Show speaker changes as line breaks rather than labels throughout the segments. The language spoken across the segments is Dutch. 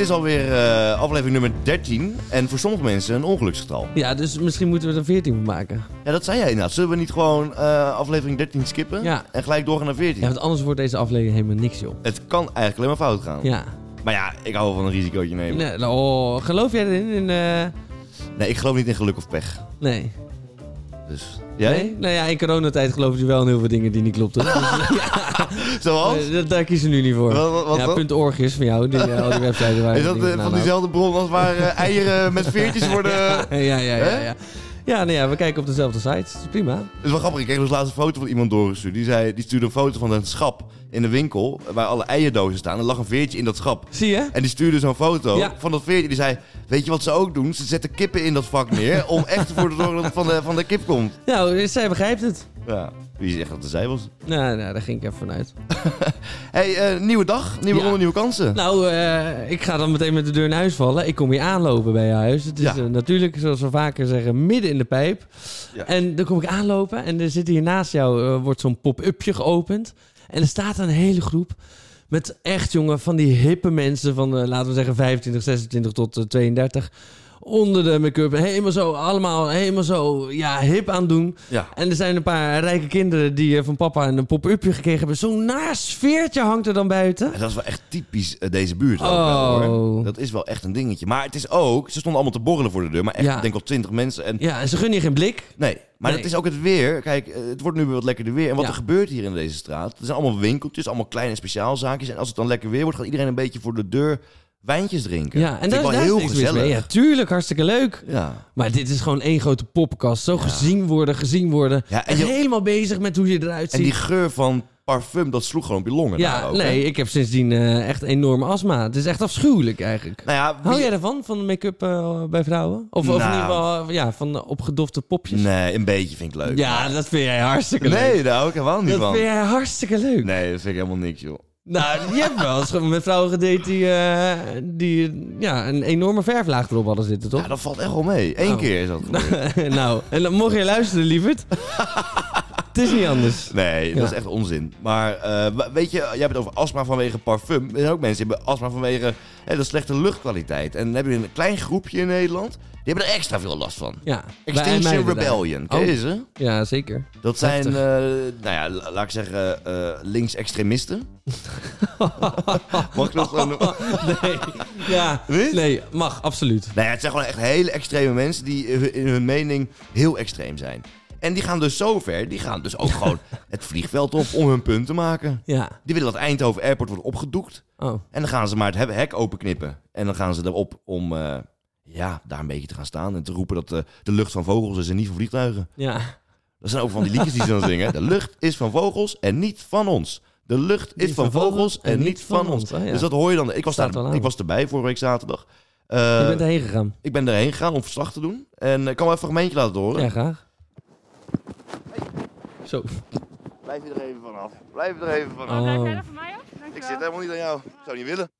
is alweer eh aflevering nummer 13. En voor sommige mensen een ongeluksgetal.
Ja, dus misschien moeten we er 14 van maken.
Ja, dat zei jij inderdaad. Zullen we niet gewoon eh, aflevering 13 skippen?
Ja.
En gelijk doorgaan naar 14?
Ja, want anders wordt deze aflevering helemaal niks, joh.
Het kan eigenlijk alleen maar fout gaan.
Ja.
Maar ja, ik hou wel van een risicootje nemen. Nee.
Nee, oh, geloof jij erin? In, eh,
ik geloof niet in geluk of pech.
Nee.
Dus, jij?
Nee? Nou ja, in coronatijd geloven ze wel in heel veel dingen die niet klopten. Dus, ja,
Zoals?
dat- daar kiezen ze nu niet voor.
Wat, wat, wat
ja,
dan?
punt .org is van jou, die, eh, al die websites waar
Is
je
dat eh, van diezelfde bron als waar eh, eieren met veertjes worden...
Ja, ja, ja. ja, ja. Ja, nou ja, we kijken op dezelfde site. Dat is prima.
Het is wel grappig. Ik kreeg dus laatst een foto van iemand doorgestuurd. Die, zei, die stuurde een foto van een schap in de winkel waar alle eierdozen staan. Er lag een veertje in dat schap.
Zie je?
En die stuurde zo'n foto
Ja.
van dat veertje. Die zei, weet je wat ze ook doen? Ze zetten kippen in dat vak neer om echt ervoor te zorgen dat het van de, van de kip komt.
Nou, zij begrijpt het.
Ja, wie zegt dat het zij was?
Nou, nou, daar ging ik even vanuit.
hey, eh, nieuwe dag, nieuwe
Ja.
ronde, nieuwe kansen.
Nou, eh, ik ga dan meteen met de deur in huis vallen. Ik kom hier aanlopen bij je huis. Het is
Ja.
eh, natuurlijk, zoals we vaker zeggen, midden in de pijp.
Ja.
En dan kom ik aanlopen en er zit hier naast jou, wordt zo'n pop-upje geopend. En er staat een hele groep met echt, jongen, van die hippe mensen van, eh, laten we zeggen, 25, 26 tot eh, 32. Onder de make-up, helemaal zo, allemaal helemaal zo, ja, hip aan doen.
Ja.
En er zijn een paar rijke kinderen die eh, van papa een pop-upje gekregen hebben. Zo'n naar sfeertje hangt er dan buiten.
En Dat is wel echt typisch eh, deze buurt. Ook
Oh.
wel, hoor. Dat is wel echt een dingetje. Maar het is ook, ze stonden allemaal te borrelen voor de deur. Maar echt, ik denk al twintig mensen. En
Ja, en ze gunnen je geen blik.
Nee, maar
Nee.
het is ook het weer. Kijk, eh, het wordt nu weer wat lekkerder weer. En wat
Ja.
er gebeurt hier in deze straat... Er zijn allemaal winkeltjes, allemaal kleine speciaalzaakjes. En als het dan lekker weer wordt, gaat iedereen een beetje voor de deur wijntjes drinken.
Ja, en daar
ik wel
daar is
heel gezellig.
mee. Ja, tuurlijk, hartstikke leuk.
Ja.
Maar dit is gewoon één grote poppenkast. Zo gezien worden, gezien worden.
Ja, en
en
je-
helemaal bezig met hoe je eruit
En
ziet.
die geur van parfum, dat sloeg gewoon op je longen.
ja,
ook, hè?
nee, ik heb sindsdien eh, echt enorme astma. Het is echt afschuwelijk eigenlijk.
Nou ja,
Hou jij ervan, van make-up eh, bij vrouwen? Of, of in
Nou.
ieder geval ja, van opgedofte popjes?
Nee, een beetje vind ik leuk.
Ja,
maar-
dat vind jij hartstikke leuk.
Nee, daar hou ik helemaal niet
dat
van.
vind jij hartstikke leuk.
Nee, dat vind ik helemaal niks, joh.
Nou, je hebt wel eens met vrouwen gedate die, eh, die ja, een enorme verflaag erop hadden zitten, toch?
Ja, dat valt echt wel mee. Eén
Oh.
keer is dat gebeurd.
nou, en dan mocht je luisteren, lieverd. het is niet anders.
Nee, dat
Ja.
is echt onzin. Maar eh, weet je, jij hebt het over astma vanwege parfum. Er zijn ook mensen die hebben astma vanwege hè, de slechte luchtkwaliteit. En dan heb je een klein groepje in Nederland. Hebben er extra veel last van.
Ja,
Extinction. Rebellion, ken je
Oh.
ze?
Ja, zeker.
Dat zijn, eh, nou ja, la- laat ik zeggen, eh linksextremisten. Mag ik zo noemen?
nee, ja, nee, mag, absoluut.
Nou ja, het zijn gewoon echt hele extreme mensen die in hun mening heel extreem zijn. En die gaan dus zo ver, die gaan dus ook gewoon het vliegveld op om hun punt te maken.
Ja,
Die willen dat Eindhoven Airport wordt opgedoekt.
oh.
En dan gaan ze maar het he- hek openknippen. En dan gaan ze erop om eh, ja, daar een beetje te gaan staan. En te roepen dat de, de lucht van vogels is en niet van vliegtuigen.
Ja,
Dat zijn ook van die liedjes die ze dan zingen. De lucht is van vogels en niet van ons. De lucht is van vogels en niet van ons.
Oh, ja.
Dus dat hoor je dan. Ik was,
Staat
daar, ik was erbij vorige week zaterdag. Eh,
je bent erheen gegaan.
Ik ben erheen gegaan om verslag te doen. En ik kan wel even een fragmentje laten horen.
Ja, graag. Zo.
Blijf je er even vanaf. Blijf er even vanaf.
Oh.
Blijf jij er van mij af?
Ik zit helemaal niet aan jou. Ik zou niet willen.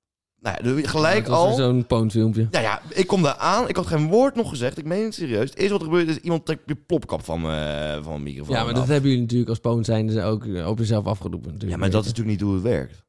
Nou ja, gelijk
weer
al.
Zo'n poonfilmpje.
Ja, ja, ik kom daar aan. Ik had geen woord nog gezegd. Ik meen het serieus. Het eerste wat er gebeurt is iemand trekt de plopkap van, me, van mijn microfoon
Ja, maar
af.
dat hebben jullie natuurlijk als poon zijn dus ook eh, op jezelf afgeroepen. Natuurlijk.
Ja, maar dat is natuurlijk niet hoe het werkt.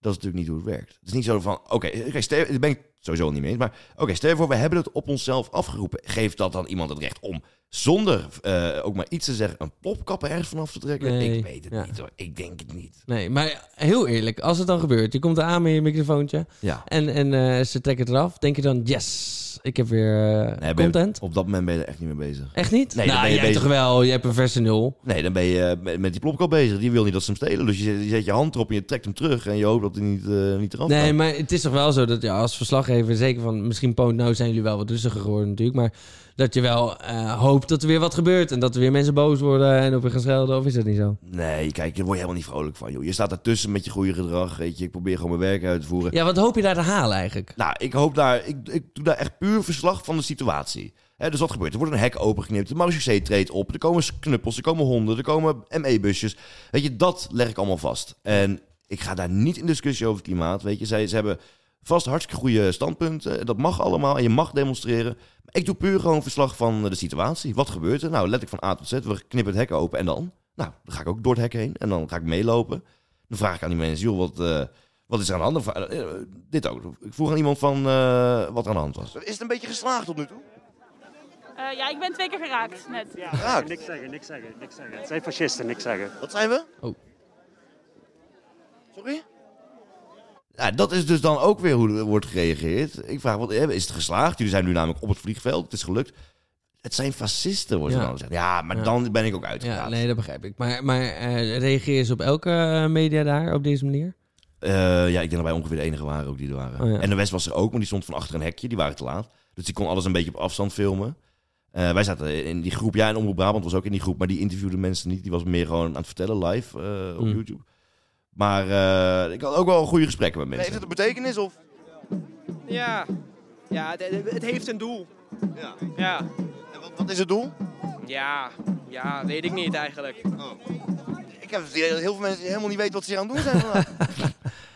Dat is natuurlijk niet hoe het werkt. Het is niet zo van, oké, daar ben ik sowieso niet mee eens, maar oké, stel je voor, we hebben het op onszelf afgeroepen. Geeft dat dan iemand het recht om, zonder eh, ook maar iets te zeggen, een plopkap ergens vanaf te trekken?
Nee,
Ik weet het
ja.
niet hoor, ik denk het niet.
Nee, maar heel eerlijk, als het dan gebeurt, je komt aan met je microfoontje
Ja.
en, en eh, ze trekken het eraf, denk je dan, yes, ik heb weer eh,
Nee, ben je-
content?
op dat moment ben je er echt niet mee bezig.
Echt niet?
Nee, dan
nou,
ben je
jij
bezig.
toch wel, je hebt een verse nul.
Nee, dan ben je met, met die plopkap bezig. Die wil niet dat ze hem stelen. Dus je zet, je zet je hand erop en je trekt hem terug. En je hoopt dat hij niet, eh, niet eraf
Nee, maar het is toch wel zo dat ja, als verslaggever, zeker van misschien Poont, nou zijn jullie wel wat rustiger geworden natuurlijk, maar dat je wel eh, hoopt dat er weer wat gebeurt en dat er weer mensen boos worden en op je gaan schelden, of is dat niet zo?
Nee, kijk, daar word je helemaal niet vrolijk van. Joh. Je staat ertussen met je goede gedrag. Weet je. Ik probeer gewoon mijn werk uit te voeren.
Ja, wat hoop je daar te halen eigenlijk?
Nou, ik hoop daar, ik, ik doe daar echt puur verslag van de situatie. Dus wat gebeurt? Er wordt een hek opengeknipt, de marechaussee treedt op, er komen knuppels, er komen honden, er komen ME-busjes. Weet je, dat leg ik allemaal vast. En ik ga daar niet in discussie over het klimaat, weet je. Zij, ze hebben vast hartstikke goede standpunten, dat mag allemaal en je mag demonstreren. Maar ik doe puur gewoon verslag van de situatie. Wat gebeurt er? Nou, let ik van A tot Z, we knippen het hek open en dan? Nou, dan ga ik ook door het hek heen en dan ga ik meelopen. Dan vraag ik aan die mensen, joh, wat... eh, Wat is er aan de hand? Of, eh, dit ook. Ik vroeg aan iemand van eh, wat er aan de hand was. Is het een beetje geslaagd tot nu toe?
Eh, ja, ik ben twee keer geraakt net.
Ja,
Geraakt?
niks zeggen, niks zeggen, niks zeggen. Het zijn fascisten, niks zeggen.
Wat zijn we?
Oh.
Sorry? Ja, dat is dus dan ook weer hoe er wordt gereageerd. Ik vraag, wat, eh, is het geslaagd? Jullie zijn nu namelijk op het vliegveld. Het is gelukt. Het zijn fascisten, wordt er
Ja.
dan gezegd. Ja, maar
Ja.
dan ben ik ook
Ja,
uitgepraat.
nee, dat begrijp ik. Maar, maar eh, reageer ze op elke eh, media daar op deze manier?
Ja, ik denk dat wij ongeveer de enige waren ook die er waren.
Oh, ja.
En de West was er ook, maar die stond van achter een hekje. Die waren te laat. Dus die kon alles een beetje op afstand filmen. Wij zaten in die groep. Ja, en Omroep Brabant was ook in die groep. Maar die interviewde mensen niet. Die was meer gewoon aan het vertellen live op
Mm.
YouTube. Maar eh, ik had ook wel goede gesprekken met mensen. Heeft het een betekenis of...
Ja, ja het, heeft een doel.
Ja.
Ja.
En wat, wat is het doel?
ja, ja, weet ik niet eigenlijk.
Ik heb heel veel mensen die helemaal niet weten wat ze hier aan het doen zijn vandaag.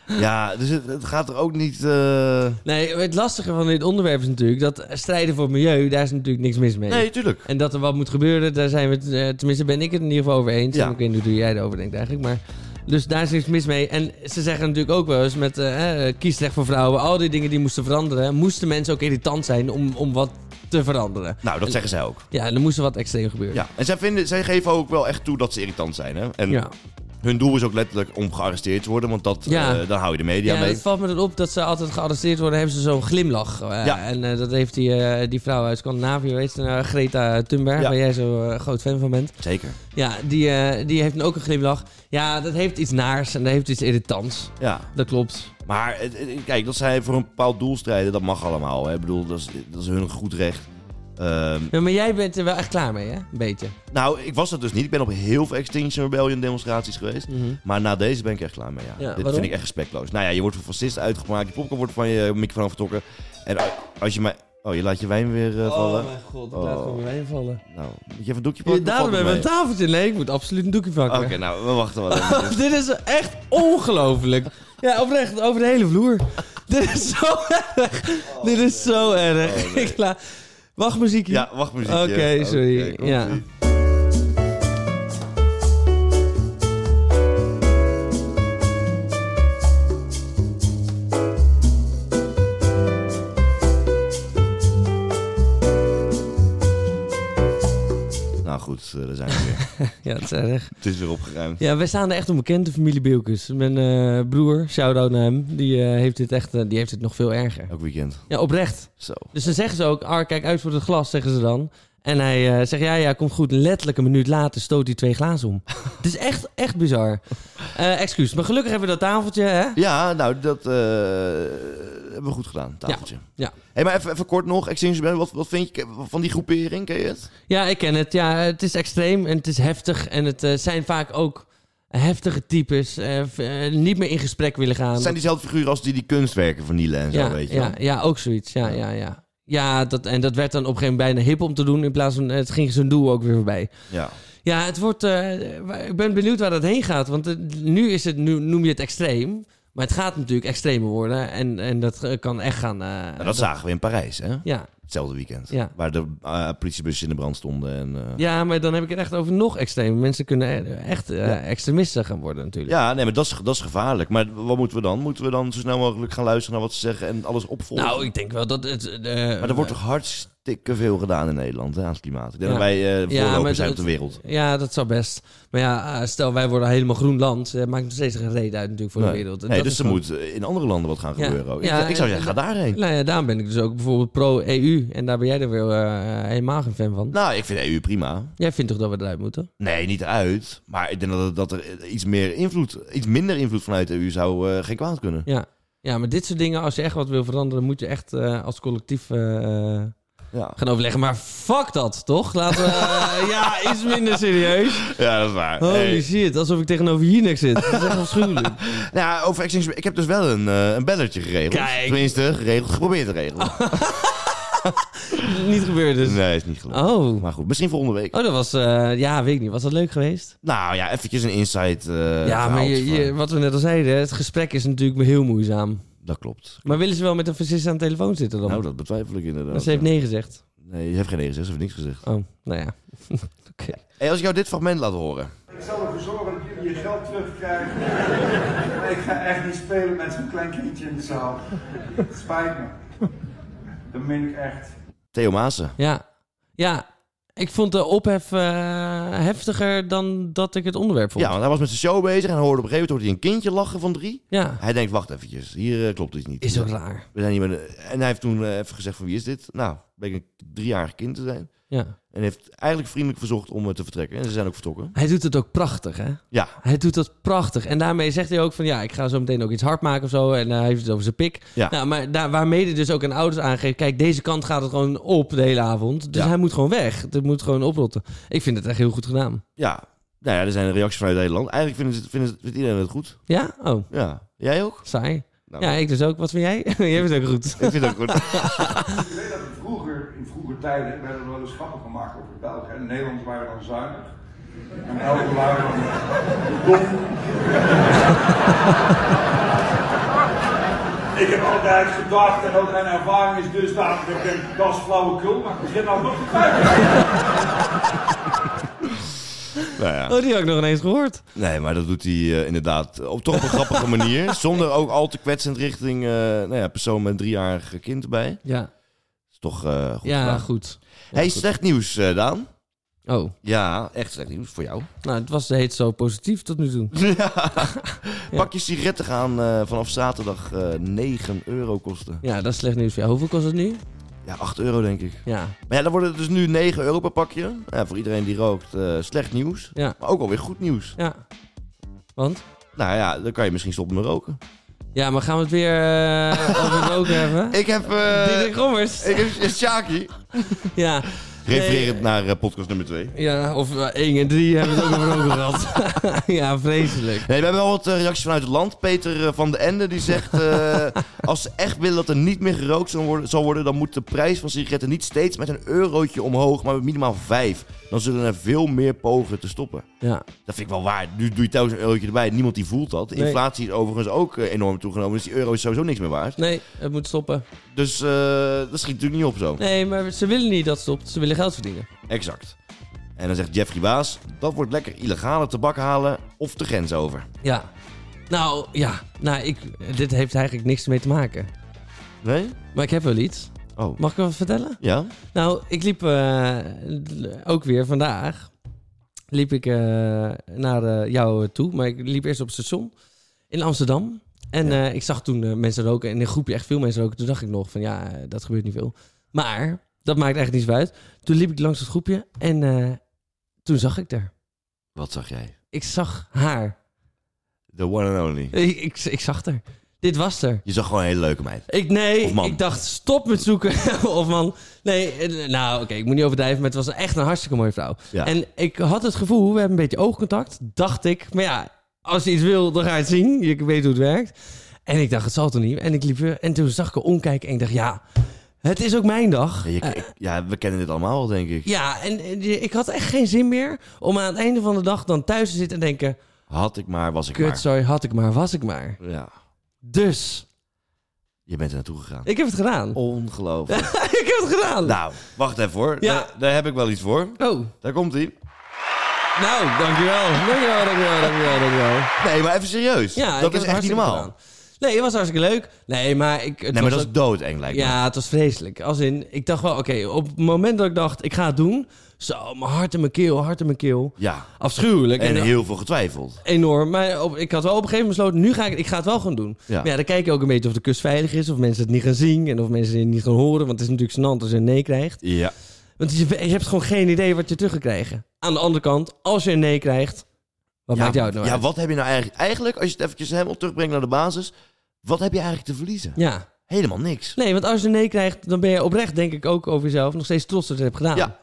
ja, dus het, het gaat er ook niet... eh,
Nee, het lastige van dit onderwerp is natuurlijk dat strijden voor het milieu, daar is natuurlijk niks mis mee.
Nee, tuurlijk.
En dat er wat moet gebeuren, daar zijn we het, eh, tenminste ben ik het in ieder geval over eens.
Ja.
Ik weet niet hoe jij erover denkt eigenlijk, maar... Dus daar is niks mis mee. En ze zeggen natuurlijk ook wel eens met eh, kiesrecht voor vrouwen, al die dingen die moesten veranderen, moesten mensen ook irritant zijn om, om wat te veranderen.
Nou, dat zeggen zij ook.
Ja, en er moest wat extreem gebeuren.
Ja, en zij, vinden, zij geven ook wel echt toe dat ze irritant zijn. Hè? En
ja.
Hun doel is ook letterlijk om gearresteerd te worden, want dat,
Ja.
eh, dan hou je de media
Ja,
mee.
het valt me dan op dat ze altijd gearresteerd worden, hebben ze zo'n glimlach. Eh,
Ja.
En eh, dat heeft die, die vrouw uit Scandinavië, weet je, eh, Greta Thunberg, waar jij zo groot fan van bent.
Zeker.
Ja, die, die heeft ook een glimlach. Ja, dat heeft iets naars en dat heeft iets irritants.
Ja,
Dat klopt.
maar kijk, dat zij voor een bepaald doel strijden, dat mag allemaal. Hè? Ik bedoel, dat is, dat is hun goed recht. Ehm,
Ja, maar jij bent er wel echt klaar mee, hè? Een beetje.
nou, ik was dat dus niet. Ik ben op heel veel Extinction Rebellion demonstraties geweest. Maar na deze ben ik echt klaar mee, ja.
Ja,
Dit
waarom?
vind ik echt respectloos. Nou ja, je wordt voor fascist uitgemaakt. Je popcorn wordt van je microfoon vertrokken. En als je mij... Oh, je laat je wijn weer eh, vallen.
mijn god,
ik laat gewoon
mijn wijn vallen.
Nou, moet je even een doekje
Ja,
pakken?
daarom
Valt
hebben we een tafeltje. Nee, ik moet absoluut een doekje pakken.
Oké, nou, we wachten wel even.
Dit is echt ongelooflijk. Ja, oprecht, over de hele vloer. Dit is zo erg. Dit is zo erg.
Oh, nee.
Ik la... Wacht, muziekje.
Ja, wacht muziek.
Oké, sorry. Ja.
Goed, eh, daar zijn we weer.
ja, dat is erg.
Het is weer opgeruimd.
Ja, wij staan er echt onbekend, de familie Beelkes. Mijn eh, broer, shout-out naar hem, die, eh, heeft dit echt, die heeft het nog veel erger.
Elk weekend.
Ja, oprecht.
Zo.
Dus dan zeggen ze ook, Ar, kijk uit voor het glas, zeggen ze dan. En hij zegt, ja, ja, komt goed. Letterlijk een minuut later stoot hij twee glazen om. Het is echt, echt bizar. Excuus, maar gelukkig hebben we dat tafeltje, hè?
Ja, nou, dat hebben we goed gedaan. Tafeltje.
ja.
Hey, maar even, even kort nog. Extinction wat, wat vind je van die groepering? Ken je het?
Ja, ik ken het. Ja, het is extreem en het is heftig. En het eh, zijn vaak ook heftige types. eh, niet meer in gesprek willen gaan.
Het zijn diezelfde figuren als die die kunstwerken vernielen en zo,
ja,
weet je
ja, ja, ook zoiets. Ja, ja, ja. Ja, dat, en dat werd dan op een gegeven moment bijna hip om te doen. In plaats van, het ging zijn doel ook weer voorbij.
Ja.
Ja, het wordt. ik ben benieuwd waar dat heen gaat. Want nu is het, nu noem je het extreem. Maar het gaat natuurlijk extremer worden. En, en dat eh, kan echt gaan. eh,
Nou, dat zagen we in Parijs, hè?
Ja,
Hetzelfde weekend.
Ja.
Waar de eh, politiebussen in de brand stonden. En,
ja, maar dan heb ik het echt over nog extremer. Mensen kunnen eh, echt
Ja.
extremisten gaan worden, natuurlijk.
Ja, nee, maar dat is, dat is gevaarlijk. Maar wat moeten we dan? Moeten we dan zo snel mogelijk gaan luisteren naar wat ze zeggen en alles opvolgen?
Nou, ik denk wel dat het.
maar er wordt toch hartstikke veel gedaan in Nederland hè, aan het klimaat. Ik denk
Ja.
dat wij eh
Ja,
voorlopers zijn op de wereld.
Ja, dat zou best. Maar ja, eh, stel wij worden helemaal groen land. eh, maakt nog steeds geen reden uit natuurlijk voor
Nee.
de wereld. En
Nee,
dat
dus er
gewoon-
moet eh, in andere landen wat gaan gebeuren.
Ja,
ik, ik zou
en-
zeggen, ga daarheen.
Nou ja, daarom ben ik dus ook bijvoorbeeld pro-EU. En daar ben jij er weer eh, helemaal geen fan van.
Nou, ik vind EU prima.
Jij vindt toch dat we eruit moeten?
Nee, niet uit. Maar ik denk dat, dat er iets meer invloed, iets minder invloed vanuit de EU zou eh, geen kwaad kunnen.
Ja. Ja, maar dit soort dingen, als je echt wat wil veranderen, moet je echt eh, als collectief eh, eh,
Ja,
gaan overleggen. Maar fuck dat, toch? Laten we eh, ja, iets minder serieus.
ja dat is waar.
Holy
Hey.
shit, alsof ik tegenover hier niks zit. Dat is echt afschuwelijk.
Nou over Extinction... Ik heb dus wel een, eh, een bellertje geregeld.
Kijk.
Tenminste, geregeld, geprobeerd te regelen.
Niet gebeurd dus.
Nee, is niet gelukt.
Oh.
Maar goed, misschien volgende week.
Oh, dat was, eh, ja, weet ik niet. Was dat leuk geweest?
Nou ja, eventjes een insight.
ja, maar je, je- wat we net al zeiden, het gesprek is natuurlijk heel moeizaam.
Dat klopt.
Maar willen ze wel met een fascist aan de telefoon zitten dan?
Nou, dat betwijfel ik inderdaad.
Maar ze heeft nee gezegd.
Nee, je hebt geen nee gezegd, ze heeft niks gezegd.
Oh, nou ja. Oké.
Hey, als ik jou dit fragment laat horen.
Ik zal ervoor zorgen dat jullie je geld terugkrijgen. maar ik ga echt niet spelen met zo'n klein kindje in de zaal. Het spijt me. Dat meen ik echt.
Theo Maassen.
Ja. Ja, ik vond de ophef eh, heftiger dan dat ik het onderwerp vond.
Ja, want hij was met zijn show bezig en hij hoorde op een gegeven moment hij een kindje lachen van drie.
Ja,
Hij denkt, wacht eventjes, hier eh, klopt iets niet.
is ook raar.
We zijn hier met En hij heeft toen eh, even gezegd van wie is dit? Nou, bleek een driejarig kind te zijn.
Ja.
En heeft eigenlijk vriendelijk verzocht om te vertrekken. En ze zijn ook vertrokken.
Hij doet het ook prachtig, hè?
Ja,
Hij doet dat prachtig. En daarmee zegt hij ook van... ja, ik ga zo meteen ook iets hard maken of zo. En eh, hij heeft het over zijn pik.
Ja.
Nou, maar daar, waarmee hij dus ook aan ouders aangeeft... kijk, deze kant gaat het gewoon op de hele avond. Dus
Ja.
hij moet gewoon weg. Het moet gewoon oprotten. Ik vind het echt heel goed gedaan.
ja. Nou ja, er zijn reacties vanuit Nederland. Eigenlijk vinden ze, vinden ze, vindt iedereen het goed.
Ja? Oh,
Ja. Jij ook?
saai.
Nou,
Ja, ik dus ook. Wat vind jij? jij vindt het ook goed.
ik vind het ook goed.
Ik weet dat er vroeger, in vroeger tijden, werden er wel eens grappen gemaakt over België. En de Nederlanders waren dan zuinig. En Belgen waren dan dom. Ik heb altijd gedacht, en ook mijn ervaring is dus dat ik denk, dat is flauwekul, maar ik begin nou nog te
nou ja.
Oh, die had ik nog ineens gehoord.
Nee, maar dat doet hij eh, inderdaad op toch op een grappige manier. Zonder ook al te kwetsend richting eh nou ja, persoon met een driejarig kind erbij.
Ja,
is toch eh, goed
ja
gedaan.
goed. Ja,
hey, slecht nieuws, eh, Daan.
Oh,
Ja, echt slecht nieuws voor jou.
nou, het was heet zo positief tot nu toe.
Pakjes sigaretten gaan eh, vanaf zaterdag eh 9 euro kosten.
Ja, dat is slecht nieuws voor jou. Hoeveel kost het nu?
Ja, 8 euro denk ik.
Ja,
Maar ja, dan wordt het dus nu 9 euro per pakje. Ja, voor iedereen die rookt, slecht nieuws.
ja,
Maar ook alweer goed nieuws.
ja. Want?
Nou ja, dan kan je misschien stoppen met roken.
Ja, maar gaan we het weer eh over roken hebben?
Ik heb... eh
Diederik Gommers.
ik heb Shaki.
Ja.
Refererend naar eh, podcast nummer 2.
Ja, of eh, 1 en 3 hebben we het ook over roken gehad. ja, vreselijk.
Nee, we hebben wel wat eh, reacties vanuit het land. Peter eh, van de Ende die zegt... eh, als ze echt willen dat er niet meer gerookt zal worden, zal worden... dan moet de prijs van sigaretten niet steeds met een eurotje omhoog... maar met minimaal vijf. Dan zullen er veel meer pogen te stoppen.
Ja,
Dat vind ik wel waar. Nu doe je thuis een eurotje erbij. Niemand die voelt dat.
Nee.
inflatie is overigens ook eh, enorm toegenomen. Dus die euro is sowieso niks meer waard.
nee, het moet stoppen.
Dus eh, dat schiet natuurlijk niet op zo.
Nee, maar ze willen niet dat het stopt. Ze willen geld verdienen.
Exact. En dan zegt Jeffrey Baas... dat wordt lekker illegale tabak halen of de grens over.
Ja. Nou, ja. Nou, ik, dit heeft eigenlijk niks mee te maken.
Nee?
Maar ik heb wel iets.
Oh.
Mag ik wel wat vertellen?
Ja?
Nou, ik liep eh, ook weer vandaag. Liep ik eh, naar eh, jou toe. Maar ik liep eerst op het station in Amsterdam. En
Ja.
ik zag toen mensen roken. En in een groepje echt veel mensen roken. Toen dacht ik nog van ja, dat gebeurt niet veel. Maar dat maakt echt niet zo uit. Toen liep ik langs het groepje. En eh, toen zag ik er.
Wat zag jij?
Ik zag haar.
The one and only.
Ik, ik, ik zag er. Dit was er.
Je zag gewoon een hele leuke meid.
Ik, nee, ik dacht stop met zoeken. of man. Nee, eh, nou oké, ik moet niet overdrijven, maar het was echt een hartstikke mooie vrouw.
Ja.
En ik had het gevoel, we hebben een beetje oogcontact, dacht ik. Maar ja, als je iets wil, dan ga je het zien. Je weet hoe het werkt. En ik dacht, het zal toch niet? En ik liep weer, en toen zag ik haar omkijken en ik dacht, ja, het is ook mijn dag.
Ja, je- ik- ja, we kennen dit allemaal wel, denk ik.
ja, en ik had echt geen zin meer om aan het einde van de dag dan thuis te zitten en denken...
Had ik maar, was ik
Kut,
maar.
sorry, had ik maar, was ik maar.
Ja,
Dus,
je bent er naartoe gegaan.
ik heb het gedaan.
Ongelooflijk.
ik heb het gedaan.
nou, wacht even hoor.
Ja.
Daar, daar heb ik wel iets voor.
Oh,
Daar komt hij.
nou, dankjewel. Dankjewel, dankjewel, dankjewel, dankjel.
Nee, maar even serieus.
Ja,
dat
ik
is
heb
echt niet normaal.
gedaan. Nee, het was hartstikke leuk. Nee, maar ik... Het
Nee, maar dat is
ook-
doodeng lijkt me.
Ja, het was vreselijk. Als in, ik dacht wel, oké, op het moment dat ik dacht, ik ga het doen... Zo, mijn hart in mijn keel, hart in mijn keel.
Ja.
Afschuwelijk.
En
En,
heel veel getwijfeld.
enorm. Maar op, ik had wel op een gegeven moment besloten, nu ga ik, ik ga het wel gewoon doen.
Ja.
Maar ja, dan kijk je ook een beetje of de kust veilig is, of mensen het niet gaan zien en of mensen het niet gaan horen. Want het is natuurlijk gênant als je een nee krijgt.
Ja.
Want je, je hebt gewoon geen idee wat je terug gaat krijgen. Aan de andere kant, als je een nee krijgt, wat
ja,
maakt jou het nou
Ja,
uit?
wat heb je nou eigenlijk... Eigenlijk, als je het eventjes helemaal terugbrengt naar de basis... Wat heb je eigenlijk te verliezen?
Ja.
Helemaal niks.
Nee, want als je een nee krijgt, dan ben je oprecht, denk ik ook over jezelf, nog steeds trots dat je het hebt gedaan.
Ja.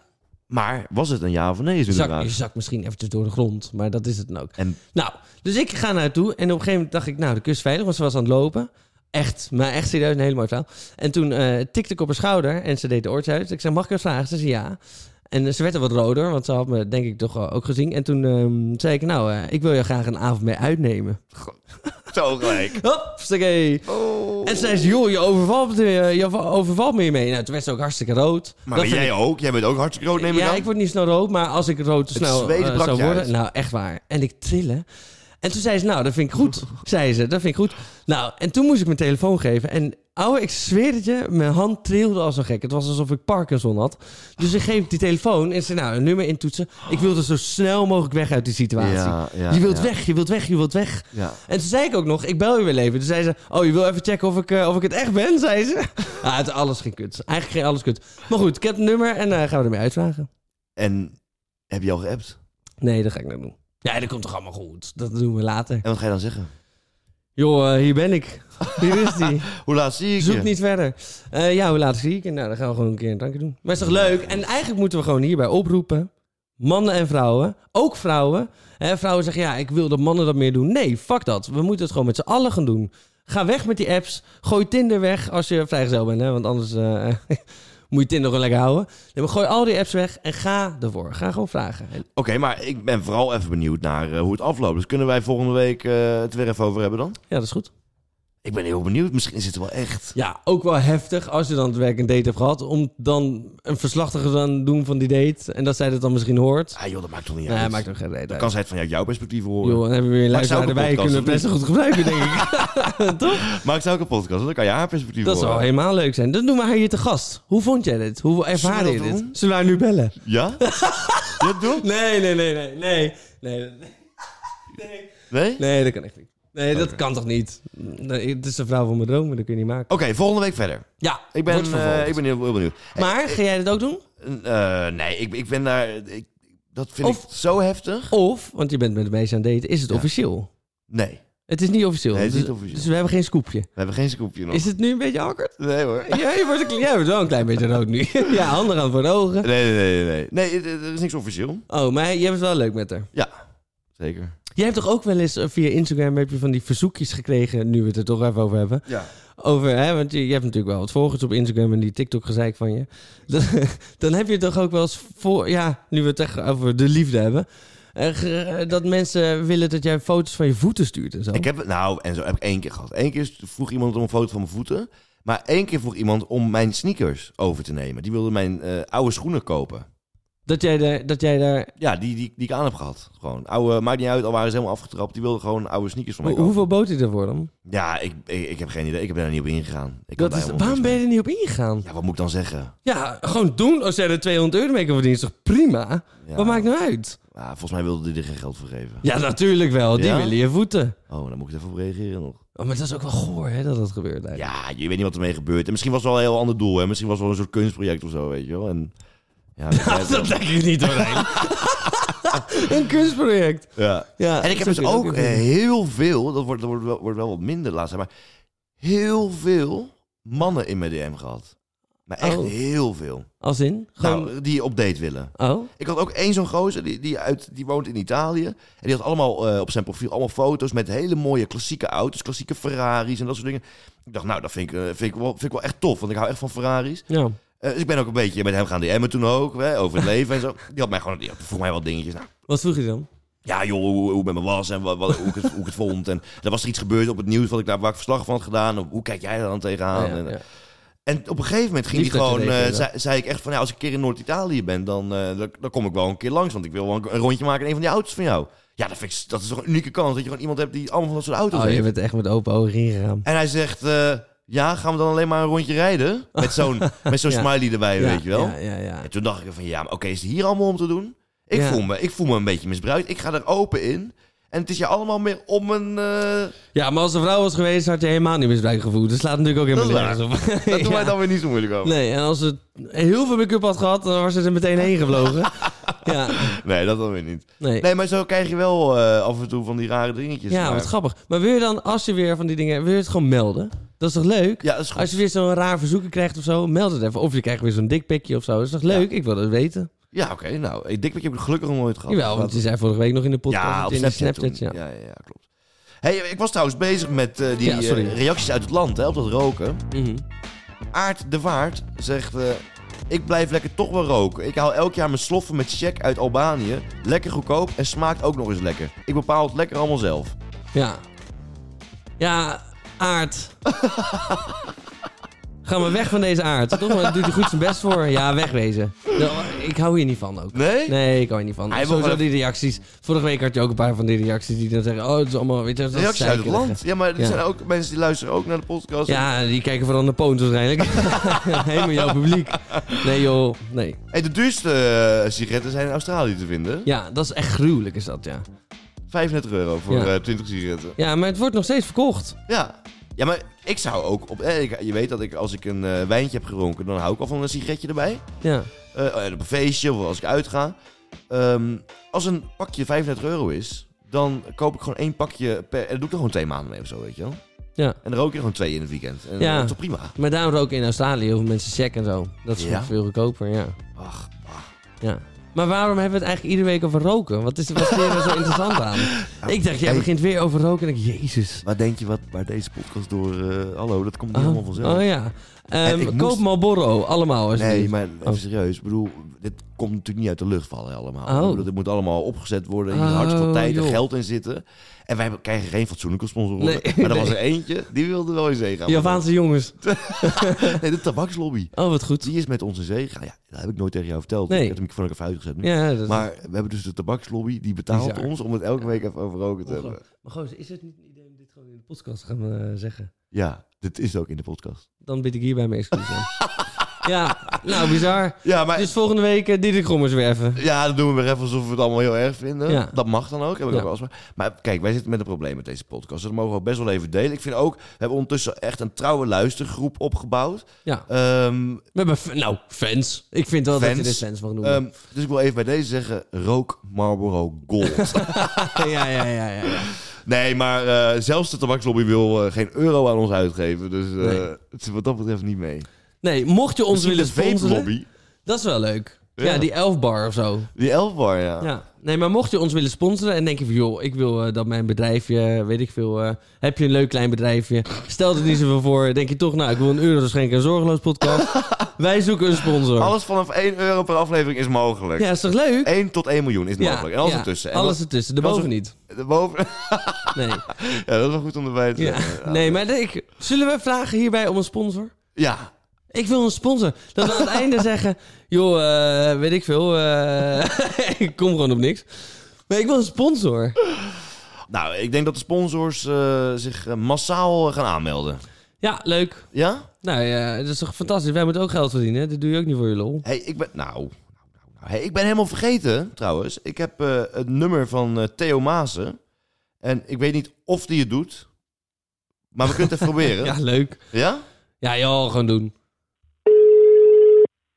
Maar was het een ja of een nee? Is
zak, je zak misschien eventjes door de grond, maar dat is het dan ook.
En
Nou, dus ik ga naartoe en op een gegeven moment dacht ik, nou, de kust veilig, want ze was aan het lopen. Echt, maar echt serieus, een hele mooie vrouw. En toen eh, tikte ik op haar schouder en ze deed de oortjes uit. Ik zei, mag ik vragen? Ze zei ja. En ze werd er wat roder, want ze had me denk ik toch ook gezien. En toen ehm, zei ik, nou, eh, ik wil je graag een avond mee uitnemen.
zo gelijk.
Hopstakee.
Oh.
En ze zei, joh, je overvalt, me, eh, je overvalt me hiermee. Nou, toen werd ze ook hartstikke rood.
Maar
Dat
jij
ik-
ook? Jij bent ook hartstikke rood, neem ik
ja,
aan?
ik word niet snel rood, maar als ik rood te snel eh, zou worden...
uit.
Nou, echt waar. En ik trillen. En toen zei ze, nou, dat vind ik goed. zei ze, dat vind ik goed. Nou, en toen moest ik mijn telefoon geven. En ouwe, ik zweer het je, mijn hand trilde als een gek. Het was alsof ik Parkinson had. Dus ik geef die telefoon en zei, nou, een nummer intoetsen. Ik wilde zo snel mogelijk weg uit die situatie.
Ja, ja,
je wilt
ja.
weg, je wilt weg, je wilt weg. En toen zei ik ook nog, ik bel je wel even. Toen zei ze, oh, je wil even checken of ik, eh, of ik het echt ben, zei ze. ah, het alles geen kut. Eigenlijk geen alles kut. Maar goed, ik heb het nummer en eh gaan we ermee uitvragen.
En heb je al geappt?
Nee, dat ga ik nou doen. Ja, dat komt toch allemaal goed. Dat doen we later.
En wat ga je dan zeggen?
Joh, eh, hier ben ik. Hier is die.
Hoe laat zie ik je?
Zoek niet verder. Eh, ja, hoe laat zie ik? je? Nou, dan gaan we gewoon een keer een drankje doen. Maar is toch leuk? En eigenlijk moeten we gewoon hierbij oproepen. Mannen en vrouwen. Ook vrouwen. Hè, vrouwen zeggen, ja, ik wil dat mannen dat meer doen. Nee, fuck dat. We moeten het gewoon met z'n allen gaan doen. Ga weg met die apps. Gooi Tinder weg als je vrijgezel bent. Hè? Want anders eh, moet je Tinder gewoon lekker houden. Nee, maar gooi al die apps weg en ga ervoor. Ga gewoon vragen. En-
Oké, maar ik ben vooral even benieuwd naar eh, hoe het afloopt. Dus kunnen wij volgende week eh, het weer even over hebben dan?
Ja, dat is goed.
Ik ben heel benieuwd. Misschien is het wel echt.
Ja, ook wel heftig als je dan het werk een date hebt gehad. Om dan een verslag te gaan doen van die date. En dat zij dat dan misschien
Ah joh, dat maakt toch niet
Nee,
uit.
maakt ook geen reden
Dan kan zij het vanuit jouw perspectief horen.
Joh, dan hebben we weer een
zou
luisteraar erbij. Kunnen we best goed gebruiken, denk ik. Toch?
Maak zij ook een podcast, dan kan je haar perspectief
Dat zou
horen.
helemaal leuk zijn. Dan doen we haar hier te gast. Hoe vond jij dit? Hoe ervaarde je
dat
dit?
doen?
Zullen we haar nu bellen?
Ja? ja, doe?
Nee, nee, nee, nee. Nee, nee, nee. Nee,
Nee?
nee dat kan echt niet. Nee, dat kan toch niet? Nee, het is de vrouw van mijn dromen, dat kun je niet maken.
Oké, volgende week verder.
Ja,
Ik ben,
wordt vervolgd.
eh, ik ben heel, heel benieuwd.
Maar, ga jij dat ook doen?
Eh, nee, ik, ik ben daar... Ik, dat vind
Of-
ik zo heftig.
Of, want je bent met de meisje aan het daten, is het officieel?
Nee,
Het is niet officieel.
Nee, het is
dus,
niet officieel.
dus we hebben geen scoopje.
we hebben geen scoopje nog.
Is het nu een beetje awkward?
Nee hoor.
Ja, je wordt, een, kle- jij wordt wel een klein beetje rood nu. ja, handen gaan voor de ogen.
Nee, nee, nee, nee. Nee, er er is niks officieel.
Oh, maar jij hebt het wel leuk met haar.
Ja, zeker.
Jij hebt toch ook wel eens eh, via Instagram heb je van die verzoekjes gekregen, nu we het er toch even over hebben.
Ja.
Over, hè, want je, je hebt natuurlijk wel wat volgers op Instagram en die TikTok gezeik van je. Dan, dan heb je toch ook wel eens voor, ja, nu we het echt over de liefde hebben. eh, ge- dat mensen willen dat jij foto's van je voeten stuurt en zo.
Ik heb het, nou, en zo heb ik één keer gehad. Eén keer vroeg iemand om een foto van mijn voeten. Maar één keer vroeg iemand om mijn sneakers over te nemen. Die wilde mijn eh, oude schoenen kopen.
Dat jij daar, dat jij daar
Ja, die, die, die ik aan heb gehad. Gewoon. Oude, maakt niet uit, al waren ze helemaal afgetrapt. Die wilde gewoon oude sneakers van mij kopen.
hoeveel bood hij ervoor dan?
Ja, ik, ik, ik heb geen idee. Ik heb er niet op ingegaan. Ik
Dat
daar
is, waarom ben je er niet op ingegaan?
Ja, wat moet ik dan zeggen?
Ja, gewoon doen. Als jij er 200 euro mee kan verdienen, is toch prima?
Ja.
Wat maakt nou uit?
Ja, volgens mij wilde die er geen geld voor geven.
Ja, natuurlijk wel. Die
Ja?
willen je voeten.
Oh, dan moet ik even op reageren nog.
Oh, maar dat is ook wel goor, hè, dat dat gebeurt eigenlijk.
Ja, je weet niet wat ermee gebeurt. En misschien was het wel een heel ander doel. Hè? Misschien was het wel een soort kunstproject of zo, weet je wel. En, ja, dat
dat denk ik niet doorheen. een kunstproject.
ja.
Ja,
En ik heb dus ook eh, heel veel, dat wordt, dat wordt, wel, wordt wel wat minder tijd, maar heel veel mannen in mijn DM gehad. Maar echt
Oh.
heel veel.
Als in? Gewoon...
Nou, die op date willen.
oh?
Ik had ook één zo'n gozer, die, die, uit, die woont in Italië. En die had allemaal eh, op zijn profiel allemaal foto's met hele mooie klassieke auto's, klassieke Ferraris en dat soort dingen. Ik dacht, nou, dat vind ik, eh, vind ik, wel, vind ik wel echt tof, want ik hou echt van Ferraris.
Ja.
Eh, dus ik ben ook een beetje met hem gaan DM'en toen ook, hè, over het leven en zo. Die had mij gewoon, die had- vroeg mij wat dingetjes. Nou,
Wat vroeg je dan?
ja joh, hoe, hoe het met me was en wat, wat, hoe, ik het, hoe ik het vond. En er was er iets gebeurd op het nieuws wat ik daar, waar ik verslag van had gedaan. Hoe kijk jij daar dan tegenaan?
Oh, ja,
en,
ja.
en op een gegeven moment ging hij gewoon, eh,
reageerde.
zei, zei ik echt van, ja, als ik een keer in Noord-Italië ben, dan, eh, dan, dan kom ik wel een keer langs. Want ik wil wel een, een rondje maken in een van die auto's van jou. Ja, dat, vind ik, dat is toch een unieke kans, dat je gewoon iemand hebt die allemaal van dat soort auto's
Oh, je bent echt met open ogen ingegaan.
En hij zegt, eh, ja, gaan we dan alleen maar een rondje rijden? Met zo'n met zo'n
Ja.
smiley erbij,
Ja,
weet je wel.
Ja, ja, ja.
En toen dacht ik van, ja, maar oké, is het hier allemaal om te doen? Ik, voel me, ik voel me een beetje misbruikt. Ik ga er open in. En het is je allemaal meer om een... eh
Ja, maar als een vrouw was geweest, had je helemaal niet misbruik gevoeld. Dat slaat natuurlijk ook helemaal nergens op.
Dat doen
Ja.
wij dan weer niet zo moeilijk over.
Nee, en als ze heel veel make-up had gehad, dan was ze er meteen heen gevlogen. ja,
Nee, dat dan weer niet.
nee.
Nee, maar zo krijg je wel eh, af en toe van die rare dingetjes.
Ja,
maar...
wat grappig. Maar wil je dan, als je weer van die dingen... Wil je het gewoon melden? Dat is toch leuk?
Ja, dat is goed.
Als je weer zo'n raar verzoeken krijgt of zo, meld het even. Of je krijgt weer zo'n dikpikje of zo. Dat is toch leuk? Ik wil dat weten.
Ja, oké. nou, ik dikpik heb ik gelukkig nog nooit gehad.
Jawel, want je zei vorige week nog in de podcast.
Ja, op
de
Snapchat,
Snapchat ja.
ja. Ja, ja, klopt. Hey, ik was trouwens bezig met eh, die eh, reacties uit het land, hè, op dat roken.
Mhm.
Aart de Waard zegt... eh, ik blijf lekker toch wel roken. Ik haal elk jaar mijn sloffen met check uit Albanië. Lekker goedkoop en smaakt ook nog eens lekker. Ik bepaal het lekker allemaal zelf.
Ja. Ja, aard. Ga maar weg van deze aard. Toch? Maar doet hij goed zijn best voor. Ja, wegwezen. Nou, Ik hou hier niet van ook.
Nee?
Nee, ik hou hier niet van.
Hij
Sowieso die reacties. Vorige week had je ook een paar van die reacties die dan zeggen... Oh, het is allemaal... Weet je, dat
Reacties uit het land. Ja, maar er
Ja.
zijn ook mensen die luisteren ook naar de podcast.
Ja, die kijken vooral naar Poont waarschijnlijk. Helemaal jouw publiek. Nee joh, nee.
Hey, de duurste eh, sigaretten zijn in Australië te vinden.
Ja, dat is echt gruwelijk is dat, ja.
35 euro voor
Ja.
eh, 20 sigaretten.
Ja, maar het wordt nog steeds verkocht.
Ja. Ja, maar ik zou ook op... eh, ik- je weet dat ik als ik een eh, wijntje heb gedronken, dan hou ik al van een sigaretje erbij.
Ja.
Eh, op een feestje of als ik uitga. Ehm, als een pakje 35 euro is, dan koop ik gewoon één pakje per... En dat doe ik er gewoon twee maanden mee of zo, weet je wel.
Ja.
En dan rook je er gewoon twee in het weekend. En
Ja.
dat is toch prima?
Maar daarom ook in Australië heel veel mensen check en zo. Dat is
Ja?
veel goedkoper, ja.
Ach,
ja. Maar waarom hebben we het eigenlijk iedere week over roken? Wat is wat er zo interessant aan? Ik dacht, jij
Hey.
begint weer over roken en ik, jezus.
Waar denk je wat, waar deze podcast door... eh, hallo, dat komt niet
Oh,
allemaal vanzelf.
oh ja.
Ik
koop
moest-
Marlboro, allemaal.
Nee,
alsjeblieft.
maar even
Oh.
serieus. Ik bedoel, dit komt natuurlijk niet uit de lucht vallen allemaal.
Oh.
Ik dit moet allemaal opgezet worden. Hier
Oh,
veel tijd en geld in zitten. En wij krijgen geen fatsoenlijke sponsor.
Nee,
maar er was er eentje, die wilde wel in zee gaan.
Javaanse jongens.
Nee, de tabakslobby.
Oh, wat goed.
Die is met ons in zee gegaan. Ja, dat heb ik nooit tegen jou verteld.
Nee.
Ik heb hem van even uitgezet nu.
Ja, dat
Maar we hebben dus de tabakslobby, die betaalt
Bizar.
ons om het elke week even over roken te hebben.
Maar gozer, is het niet een idee om dit gewoon in de podcast te gaan eh, zeggen?
Ja, dit is ook in de podcast.
Dan bied ik hierbij mijn excuus aan. ja, nou, bizar.
Ja, maar
Dus volgende week uh, Diederik Gommers weer even.
Ja, dat doen we weer even alsof we het allemaal heel erg vinden.
Ja.
Dat mag dan ook, heb ik
Ja.
ook wel afspraak. Maar kijk, wij zitten met een probleem met deze podcast. Dus dat mogen we ook best wel even delen. Ik vind ook, we hebben ondertussen echt een trouwe luistergroep opgebouwd.
Ja.
Ehm,
We hebben, nou, fans. Ik vind wel dat je
Fans.
dit fans mag noemen.
ehm, dus ik wil even bij deze zeggen, rook Marlboro Gold.
ja, ja, ja, ja,
nee, maar eh, zelfs de tabakslobby wil eh, geen euro aan ons uitgeven. Dus eh,
Nee.
het wat dat betreft niet mee.
Nee, mocht je ons willen sponsoren... Dat is wel leuk. Ja,
Ja.
die 11 bar of zo.
Die Elfbar, ja.
Ja. Nee, maar mocht je ons willen sponsoren en denk je van... joh, ik wil eh, dat mijn bedrijfje, weet ik veel... eh, heb je een leuk klein bedrijfje? Stel er niet zoveel voor. Denk je toch, nou, ik wil een euro schenken een zorgeloos podcast. Wij zoeken een sponsor.
Alles vanaf 1 euro per aflevering is mogelijk.
Ja, is toch leuk?
1 tot 1 miljoen is
Ja,
mogelijk. En alles ertussen. En
Alles ertussen,
er-
niet.
Boven.
Nee.
ja, dat is wel goed om erbij te zeggen.
Nee, maar ik, zullen we vragen hierbij om een sponsor?
Ja,
Ik wil een sponsor. Dat we aan het einde zeggen... joh, eh, weet ik veel. eh, ik kom gewoon op niks. Maar ik wil een sponsor.
Nou, ik denk dat de sponsors eh, zich massaal gaan aanmelden.
Ja, leuk.
Ja?
Nou ja, dat is toch fantastisch. Wij moeten ook geld verdienen. hè? Dat doe je ook niet voor je lol.
Hey, ik ben... Nou, nou, nou, nou. Hey, ik ben helemaal vergeten, trouwens. Ik heb eh, het nummer van Theo Maassen. En ik weet niet of die het doet. Maar we kunnen het even proberen.
Ja, leuk.
Ja?
Ja, joh, gewoon doen.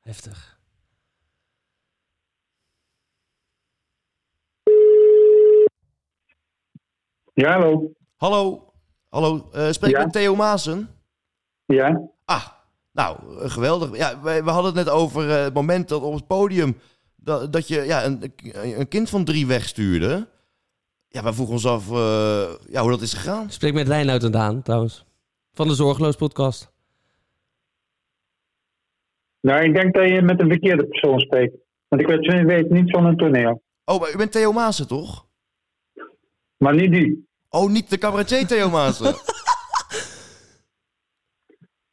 Heftig.
Ja, hallo.
Hallo. Hallo. eh spreek
Ja.
met Theo Maassen?
Ja,
Ah, nou, eh, geweldig. Ja, wij, we hadden het net over eh, het moment dat op het podium... dat, dat je ja, een, een kind van drie wegstuurde. Ja, we vroegen ons af eh, ja, hoe dat is gegaan.
Ik spreek met Reinoud en Daan, trouwens. Van de Zorgeloos podcast.
Nou, ik denk dat je met een verkeerde persoon spreekt. Want ik weet, weet niet van een toneel.
Oh, maar u bent Theo Maassen, toch?
Maar niet die.
Oh, niet de cabaretier Theo Maassen.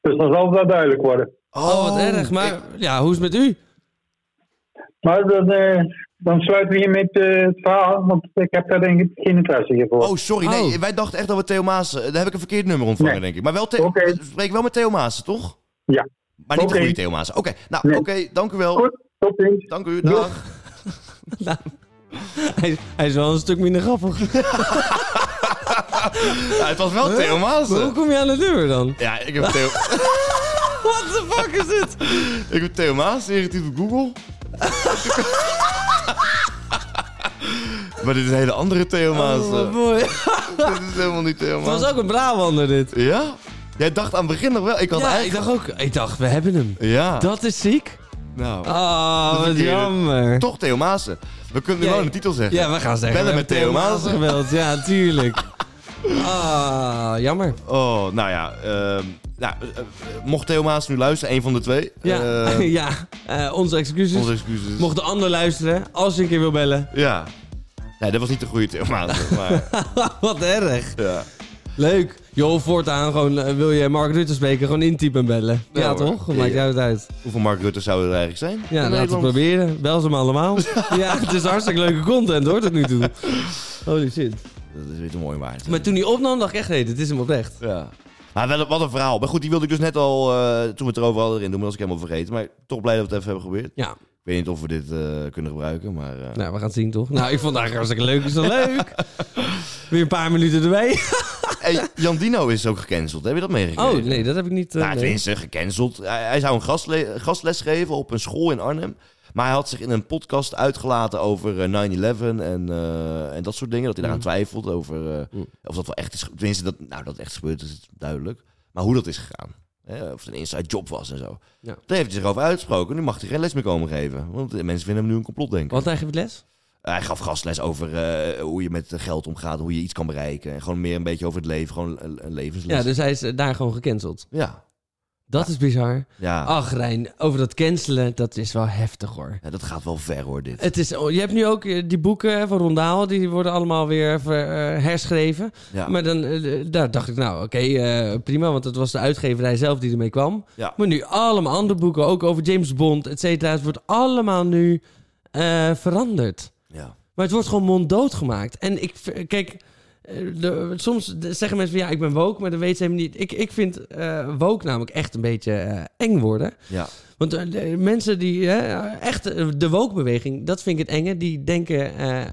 Dus dan zal dat duidelijk worden.
Oh, wat erg. Maar
ik-
ja, hoe is het met u?
Maar dan, eh, dan sluiten we hiermee het, eh, het verhaal. Want ik heb daar denk ik geen interesse hiervoor.
oh, sorry. Nee,
Oh.
wij dachten echt dat we Theo Maassen... Daar heb ik een verkeerd nummer ontvangen,
Nee.
denk ik. Maar wel Theo...
Oké.
we spreken wel met Theo Maassen, toch?
Ja.
Maar niet de
Oké.
goede Theo. Oké, nou,
Nee.
oké. dank u wel.
Goed, tot ziens.
Dank u, dag.
Hij, hij is wel een stuk minder grappig.
Ja, het was wel Theo
Maar hoe kom je aan de deur dan?
Ja, ik heb Theo...
What the fuck is dit?
Ik heb Theo Maas ingetypt op Google. maar dit is een hele andere Theo Maas.
Oh,
eh.
mooi.
dit is helemaal niet Theo
Het
Maas.
was ook een Brabander dit.
Ja? Jij dacht aan het begin nog wel. Ik had
Ja, ik
eigenlijk...
dacht ook. Ik dacht, we hebben hem.
Ja.
Dat is ziek.
Nou.
Ah, wat jammer.
Toch Theo Maassen. We kunnen nu
Ja,
wel een titel zeggen.
Ja, we gaan zeggen.
Bellen
we
met Theo Maassen.
gebeld. Ja, tuurlijk. Ah, jammer.
Oh, nou ja. ehm, nou, eh, eh, mocht Theo Maassen nu luisteren, een van de twee.
Ja,
eh,
ja. Eh, onze excuses.
Onze excuses.
Mocht de ander luisteren, als je een keer wil bellen.
Ja. Nee, dat was niet de goede Theo Maassen. maar
Wat erg.
ja.
Leuk. Joh, voortaan gewoon, eh, wil je Mark Rutte spreken, gewoon intypen en bellen. Ja,
Ja, hoor.
toch? Dat maakt
Ja.
jou het uit.
Hoeveel Mark Rutte zouden er eigenlijk zijn?
Ja,
In
laten we
Nederland?
proberen. Bel ze maar allemaal. ja, het is hartstikke leuke content hoor, tot nu toe. Holy shit.
Dat is weer te mooi waard.
Maar toen hij opnam, dacht ik echt, nee, dit is hem oprecht.
Ja. Maar wel, wat een verhaal. Maar goed, die wilde ik dus net al, eh, toen we het erover hadden, erin doen. Maar dat was ik helemaal vergeten. Maar toch blij dat we het even hebben geprobeerd.
Ja,
Ik weet niet of we dit eh, kunnen gebruiken, maar... eh,
nou, we gaan het zien toch? Nou, ik vond het eigenlijk hartstikke leuk. Is dat leuk? Weer een paar minuten erbij.
Hey, Jan Dino is ook gecanceld. Heb je dat meegekregen?
Oh, nee, dat heb ik niet. eh,
Nou,
nee.
tenminste, gecanceld. Hij, hij zou een gastle- gastles geven op een school in Arnhem. Maar hij had zich in een podcast uitgelaten over eh, 9-11 en, eh, en dat soort dingen. Dat hij daaraan
Mm.
twijfelt over eh,
Mm.
of dat wel echt is. Tenminste, dat, nou, dat echt gebeurd is duidelijk. Maar hoe dat is gegaan. Hè, of het een inside job was en zo.
Ja.
Daar heeft hij zich over uitgesproken. Nu mag hij geen les meer komen geven. Want de mensen vinden hem nu een complotdenker.
Wat hij geeft les?
Hij gaf gastles over eh, hoe je met geld omgaat, hoe je iets kan bereiken. En gewoon meer een beetje over het leven, gewoon een, levensles.
Ja, dus hij is eh, daar gewoon gecanceld.
ja.
Dat is bizar.
Ja.
Ach, Rijn, over dat cancelen, dat is wel heftig hoor.
Ja, dat gaat wel ver hoor, dit.
Het is, oh, je hebt nu ook eh, die boeken van Rondaal, die worden allemaal weer herschreven.
Ja.
Maar dan, daar dacht ik, nou oké, prima, want het was de uitgeverij zelf die ermee kwam.
Ja.
Maar nu allemaal andere boeken, ook over James Bond, et cetera. Het wordt allemaal nu veranderd.
Ja.
Maar het wordt gewoon monddood gemaakt. En ik, kijk, eh, de, soms zeggen mensen van ja, ik ben woke, maar dat weten ze helemaal niet. Ik, ik vind eh woke namelijk echt een beetje eh, eng worden.
Ja.
Want de mensen die, echt de woke-beweging, dat vind ik het enge. Die denken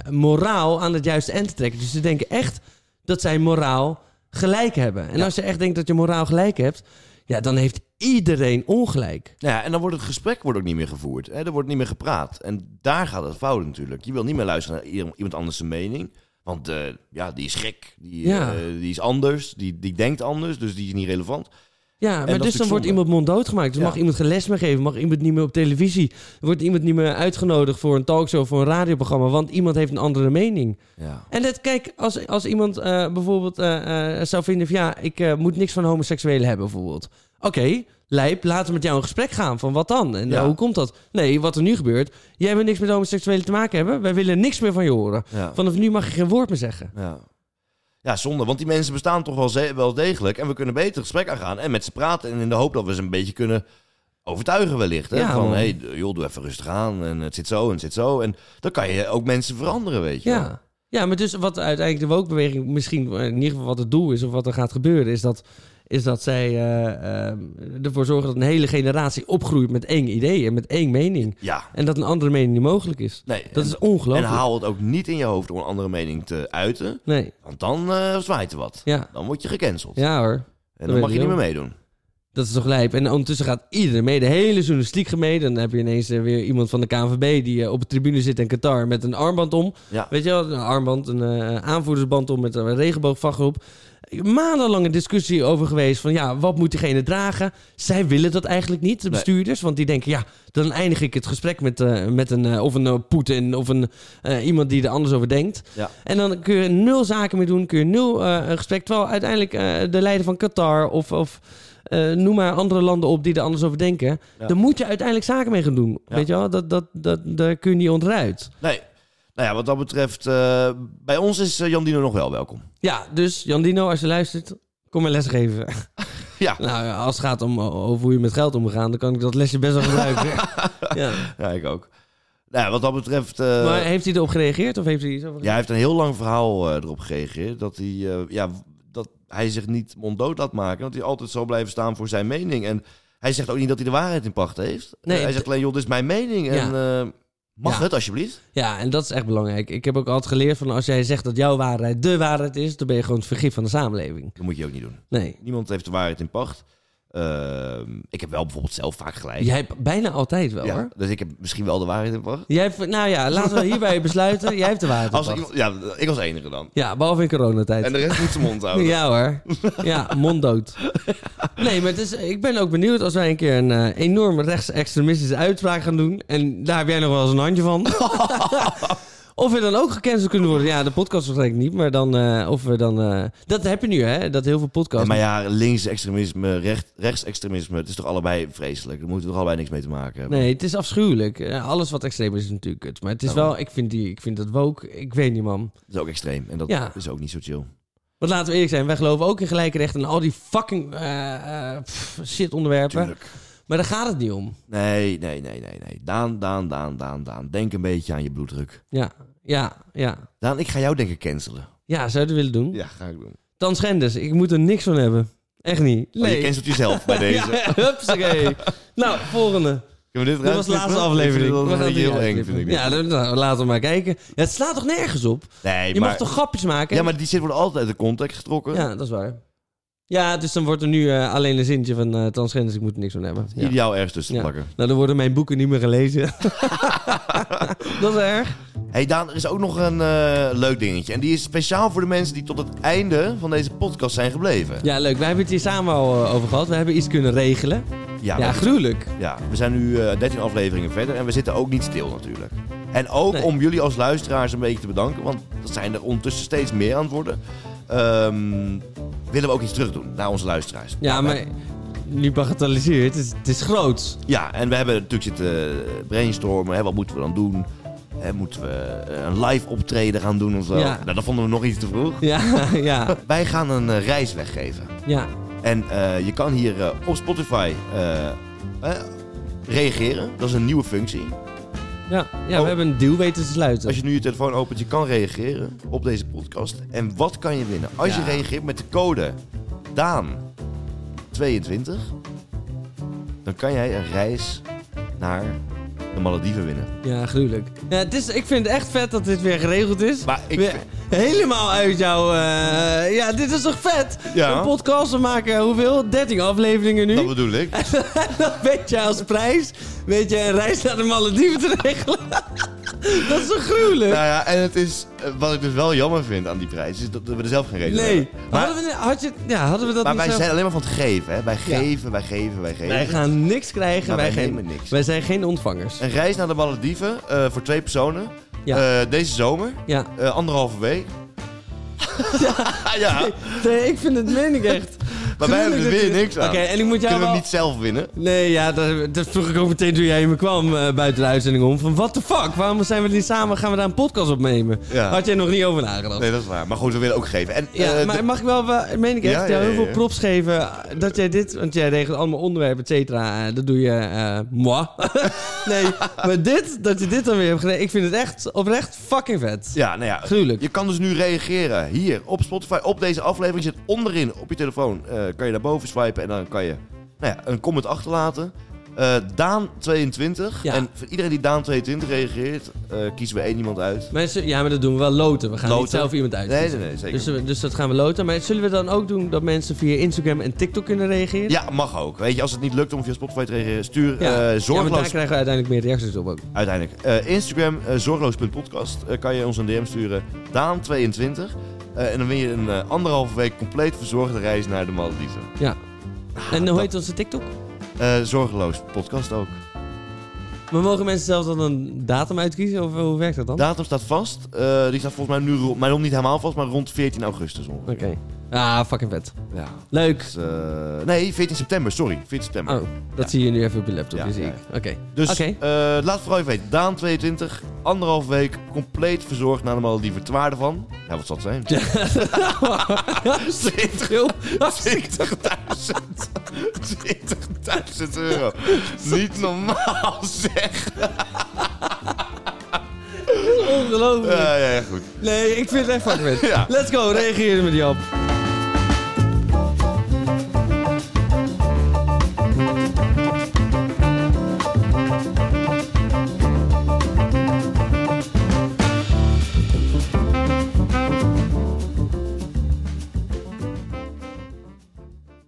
moraal aan het juiste eind te trekken. Dus ze denken echt dat zij moraal gelijk hebben. En
Ja.
als je echt denkt dat je moraal gelijk hebt, ja, dan heeft iedereen ongelijk.
Nou ja, en dan wordt het gesprek wordt ook niet meer gevoerd. Hè? Er wordt niet meer gepraat. En daar gaat het fout natuurlijk. Je wil niet meer luisteren naar iemand anders zijn mening. Want eh, ja, die is gek. Die,
Ja.
eh, die is anders. Die, die denkt anders. Dus die is niet relevant.
Ja, maar dus dan wordt iemand monddood gemaakt. Dus
Ja.
mag iemand geen les meer geven, mag iemand niet meer op televisie. Er wordt iemand niet meer uitgenodigd voor een talkshow, voor een radioprogramma, want iemand heeft een andere mening.
Ja.
En dat, kijk, als, als iemand eh, bijvoorbeeld eh, eh, zou vinden van ja, ik moet niks van homoseksuelen hebben bijvoorbeeld. Oké, lijp, laten we met jou in gesprek gaan. Van wat dan? En hoe komt dat? Nee, wat er nu gebeurt, jij wil niks met homoseksuelen te maken hebben. Wij willen niks meer van je horen. Vanaf nu mag je geen woord meer zeggen.
Ja. Ja, zonde. Want die mensen bestaan toch wel, ze- wel degelijk. En we kunnen beter het gesprek aangaan. En met ze praten. En in de hoop dat we ze een beetje kunnen overtuigen wellicht. Hè?
Ja,
Van,
man.
hey, joh, doe even rustig aan. En het zit zo en het zit zo. En dan kan je ook mensen veranderen, weet je wel.
Ja. ja, maar dus wat uiteindelijk de woke-beweging misschien, eh, in ieder geval wat het doel is of wat er gaat gebeuren, is dat, is dat zij eh, eh, ervoor zorgen dat een hele generatie opgroeit met één idee en met één mening.
Ja.
En dat een andere mening niet mogelijk is.
Nee,
Dat
en-
is ongelooflijk.
En haal het ook niet in je hoofd om een andere mening te uiten.
Nee,
Want dan eh zwaait er wat.
ja.
Dan word je gecanceld.
Ja hoor,
en dan mag je niet meer meedoen.
dat is toch lijp. En ondertussen gaat iedereen mee, de hele journalistiek mee. Dan heb je ineens eh, weer iemand van de KNVB die op de tribune zit in Qatar met een armband om.
Ja.
Weet je wel, een armband, een aanvoerdersband om met een regenboogvaggroep. Maandenlange discussie over geweest van ja, wat moet diegene dragen? Zij willen dat eigenlijk niet, de
Nee.
bestuurders. Want die denken ja, dan eindig ik het gesprek met, eh, met een, eh, of een eh, Poetin of een, iemand die er anders over denkt.
Ja.
En dan kun je nul zaken meer doen, kun je nul een gesprek. Terwijl uiteindelijk de leider van Qatar of, of noem maar andere landen op die er anders over denken.
Ja.
Dan moet je uiteindelijk zaken mee gaan doen.
Ja.
Weet je wel, dat, dat, dat, daar kun je niet onderuit.
Nee. Nou ja, wat dat betreft, eh, bij ons is eh, Jan Dino nog wel welkom.
Ja, dus Jan Dino, als je luistert, kom maar lesgeven.
Ja.
Nou, als het gaat om eh, over hoe je met geld omgaat, dan kan ik dat lesje best wel gebruiken. ja.
Ja, ik ook. Nou, ja, wat dat betreft...
Maar heeft hij erop gereageerd of heeft hij iets over
ja, hij heeft een heel lang verhaal erop gereageerd. Dat hij, ja, dat hij zich niet monddood laat maken. Dat hij altijd zal blijven staan voor zijn mening. En hij zegt ook niet dat hij de waarheid in pacht heeft.
Nee,
hij zegt alleen, joh, dit is mijn mening.
Ja.
En mag
Ja.
het alsjeblieft?
Ja, en dat is echt belangrijk. Ik heb ook altijd geleerd van als jij zegt dat jouw waarheid de waarheid is, dan ben je gewoon het vergif van de samenleving.
Dat moet je ook niet doen.
Nee.
Niemand heeft de waarheid in pacht. Ehm, ik heb wel bijvoorbeeld zelf vaak gelijk.
Jij hebt bijna altijd wel
Ja,
hoor.
dus ik heb misschien wel de waarheid in pacht.
Jij hebt, nou ja, laten we hierbij besluiten. Jij hebt de waarheid.
Als iemand, ja, ik als enige dan.
Ja, behalve in coronatijd.
En de rest moet zijn mond houden.
Ja hoor. Ja, monddood. Nee, maar het is, ik ben ook benieuwd als wij een keer een eh, enorm rechtsextremistische uitspraak gaan doen. En daar heb jij nog wel eens een handje van. of we dan ook gecanceld kunnen worden. Ja, de podcast waarschijnlijk niet. Maar dan, eh, of we dan... eh, dat heb je nu hè, dat heel veel podcasts...
Ja, maar ja, linksextremisme, recht, rechtsextremisme, het is toch allebei vreselijk. Daar moeten we toch allebei niks mee te maken hebben.
Nee, het is afschuwelijk. Eh, alles wat extreem is, is natuurlijk kut. Maar het is wel... Ik vind, die, ik vind dat woke... Ik weet niet, man.
Dat is ook extreem en dat
Ja.
is ook niet zo chill.
Want laten we eerlijk zijn, wij geloven ook in gelijke rechten en al die fucking pff, shit onderwerpen.
Tuurlijk.
Maar daar gaat het niet om.
Nee, nee, nee, nee, nee. Daan, Daan, Daan, Daan, Daan. Denk een beetje aan je bloeddruk.
Ja, ja, ja.
Daan, ik ga jou denk ik cancelen.
Ja, zou je het willen doen?
Ja, ga ik doen.
Dan Schenders, ik moet er niks van hebben. Echt niet.
Oh,
Nee.
je cancelt jezelf bij deze.
Ja, hupsakee. nou, volgende.
Dit
Dit was de laatste aflevering.
Dat is heel eng, vind ik.
Ja, dan, nou, laten we maar kijken. Ja, het slaat toch nergens op?
Nee,
Je
maar...
mag toch grapjes maken?
Ja, maar die zit wordt altijd uit de context getrokken.
Ja, dat is waar. Ja, dus dan wordt er nu eh, alleen een zintje van uh, transgenders, ik moet er niks van hebben. Ja.
Ideaal ergens tussen
Ja.
plakken.
Nou, dan worden mijn boeken niet meer gelezen. dat is erg.
hey Daan, er is ook nog een eh, leuk dingetje. En die is speciaal voor de mensen die tot het einde van deze podcast zijn gebleven.
Ja, leuk. Wij hebben het hier samen al over gehad. We hebben iets kunnen regelen.
Ja,
Ja,
we,
gruwelijk.
ja, we zijn nu eh 13 afleveringen verder en we zitten ook niet stil natuurlijk. En ook
Nee.
om jullie als luisteraars een beetje te bedanken, want dat zijn er ondertussen steeds meer aan ehm, willen we ook iets terug doen naar onze luisteraars.
Ja,
Nou,
maar nu bagatelliseert. Het is, het is groot.
Ja, en we hebben natuurlijk zitten brainstormen. Hè, wat moeten we dan doen? Hè, moeten we eh, een live optreden gaan doen of zo?
Ja.
Nou, dat vonden we nog iets te vroeg.
Ja, ja,
Wij gaan een eh, reis weggeven.
ja.
En eh, je kan hier op Spotify reageren. Dat is een nieuwe functie.
Ja, ja
Oh.
we hebben een deal weten te sluiten.
Als je nu je telefoon opent, je kan reageren op deze podcast. En wat kan je winnen? Als je reageert met de code DAAN22, dan kan jij een reis naar de Malediven winnen.
Ja, gruwelijk. Ja, het is, ik vind het echt vet dat dit weer geregeld is.
Maar ik
Weer helemaal uit jouw... eh, ja, dit is toch vet?
Ja.
Een podcast, we maken hoeveel? 13 afleveringen nu.
Dat bedoel ik.
Dan weet je als prijs, weet je, een reis naar de Malediven te regelen. dat is toch gruwelijk?
Nou ja, en het is, eh, wat ik dus wel jammer vind aan die prijs, is dat we er zelf geen reden
nee.
hebben. Maar,
hadden, we, had je, ja, hadden we dat
maar
niet
wij
zo-
zijn alleen maar van het geven. Hè? Wij geven, wij geven, wij geven.
Wij gaan niks krijgen.
Maar
wij,
nemen niks.
wij zijn geen ontvangers.
Een reis naar de Malediven eh, voor twee personen.
Ja.
Eh, deze zomer.
Ja.
Eh, anderhalve week. ja.
Nee, ik vind het meen ik echt.
Maar wij hebben er
Gruwelijk
weer niks aan.
Oké, en ik moet jou
Kunnen we
wel...
niet zelf winnen?
Nee, ja, dat, dat vroeg ik ook meteen toen jij in me kwam eh, buiten de uitzending om. Van, what the fuck? Waarom zijn we niet samen? Gaan we daar een podcast opnemen?
Ja.
Had jij nog niet over nagedacht?
Nee, dat is waar. Maar goed, we willen ook geven. En,
Ja,
eh,
maar mag ik wel, wel- meen ik echt,
Ja,
jou heel veel props geven eh, dat jij dit, want jij regelt allemaal onderwerpen, et cetera, eh, dat doe je, eh moi. nee, maar dit, dat je dit dan weer hebt gedaan, ik vind het echt oprecht fucking vet.
ja, nou ja,
Gruwelijk.
je kan dus nu reageren hier op Spotify op deze aflevering. Zit onderin op je telefoon. eh, kan je daarboven swipen en dan kan je nou ja, een comment achterlaten. Eh, Daan22.
Ja.
En voor iedereen die Daan22 reageert, eh, kiezen we één iemand uit.
Ze- ja, maar dat doen we wel loten. We gaan niet zelf iemand uit.
Nee, nee, nee, zeker.
Dus, we- dus dat gaan we loten. Maar zullen we dan ook doen dat mensen via Instagram en TikTok kunnen reageren?
Ja, mag ook. Weet je, als het niet lukt om via Spotify te reageren, stuur
Ja.
eh,
ja, maar daar krijgen we uiteindelijk meer reacties op ook.
Uiteindelijk. Eh, Instagram, eh, zorgeloos.podcast. eh, kan je ons een DM sturen. Daan22. Eh, en dan win je een eh, anderhalve week compleet verzorgde reis naar de Malediven.
Ja. En hoe heet onze TikTok?
Eh, zorgeloos podcast ook.
Maar mogen mensen zelf dan een datum uitkiezen? Of hoe werkt dat dan?
Datum staat vast. Die staat volgens mij nu maar nog niet helemaal vast, maar rond 14 augustus ongeveer.
Oké. Ah, fucking vet.
Ja.
Leuk.
Dus, eh, nee, 14 september, sorry. 14 september.
Oh, dat zie je nu even op je laptop,
Ja,
die zie
ja,
ik. Oké.
Dus
Oké.
eh, laat vooral even weten. Daan22, anderhalve week, compleet verzorgd naar de Malediven. Het waarde van? Ja, wat zal het zijn? 20 20.000 20.000 euro. Niet normaal zeg.
Ongelooflijk.
Ja, ja, ja, goed.
Nee, ik vind het echt fucking vet.
Ja.
Let's go, reageer met Jap.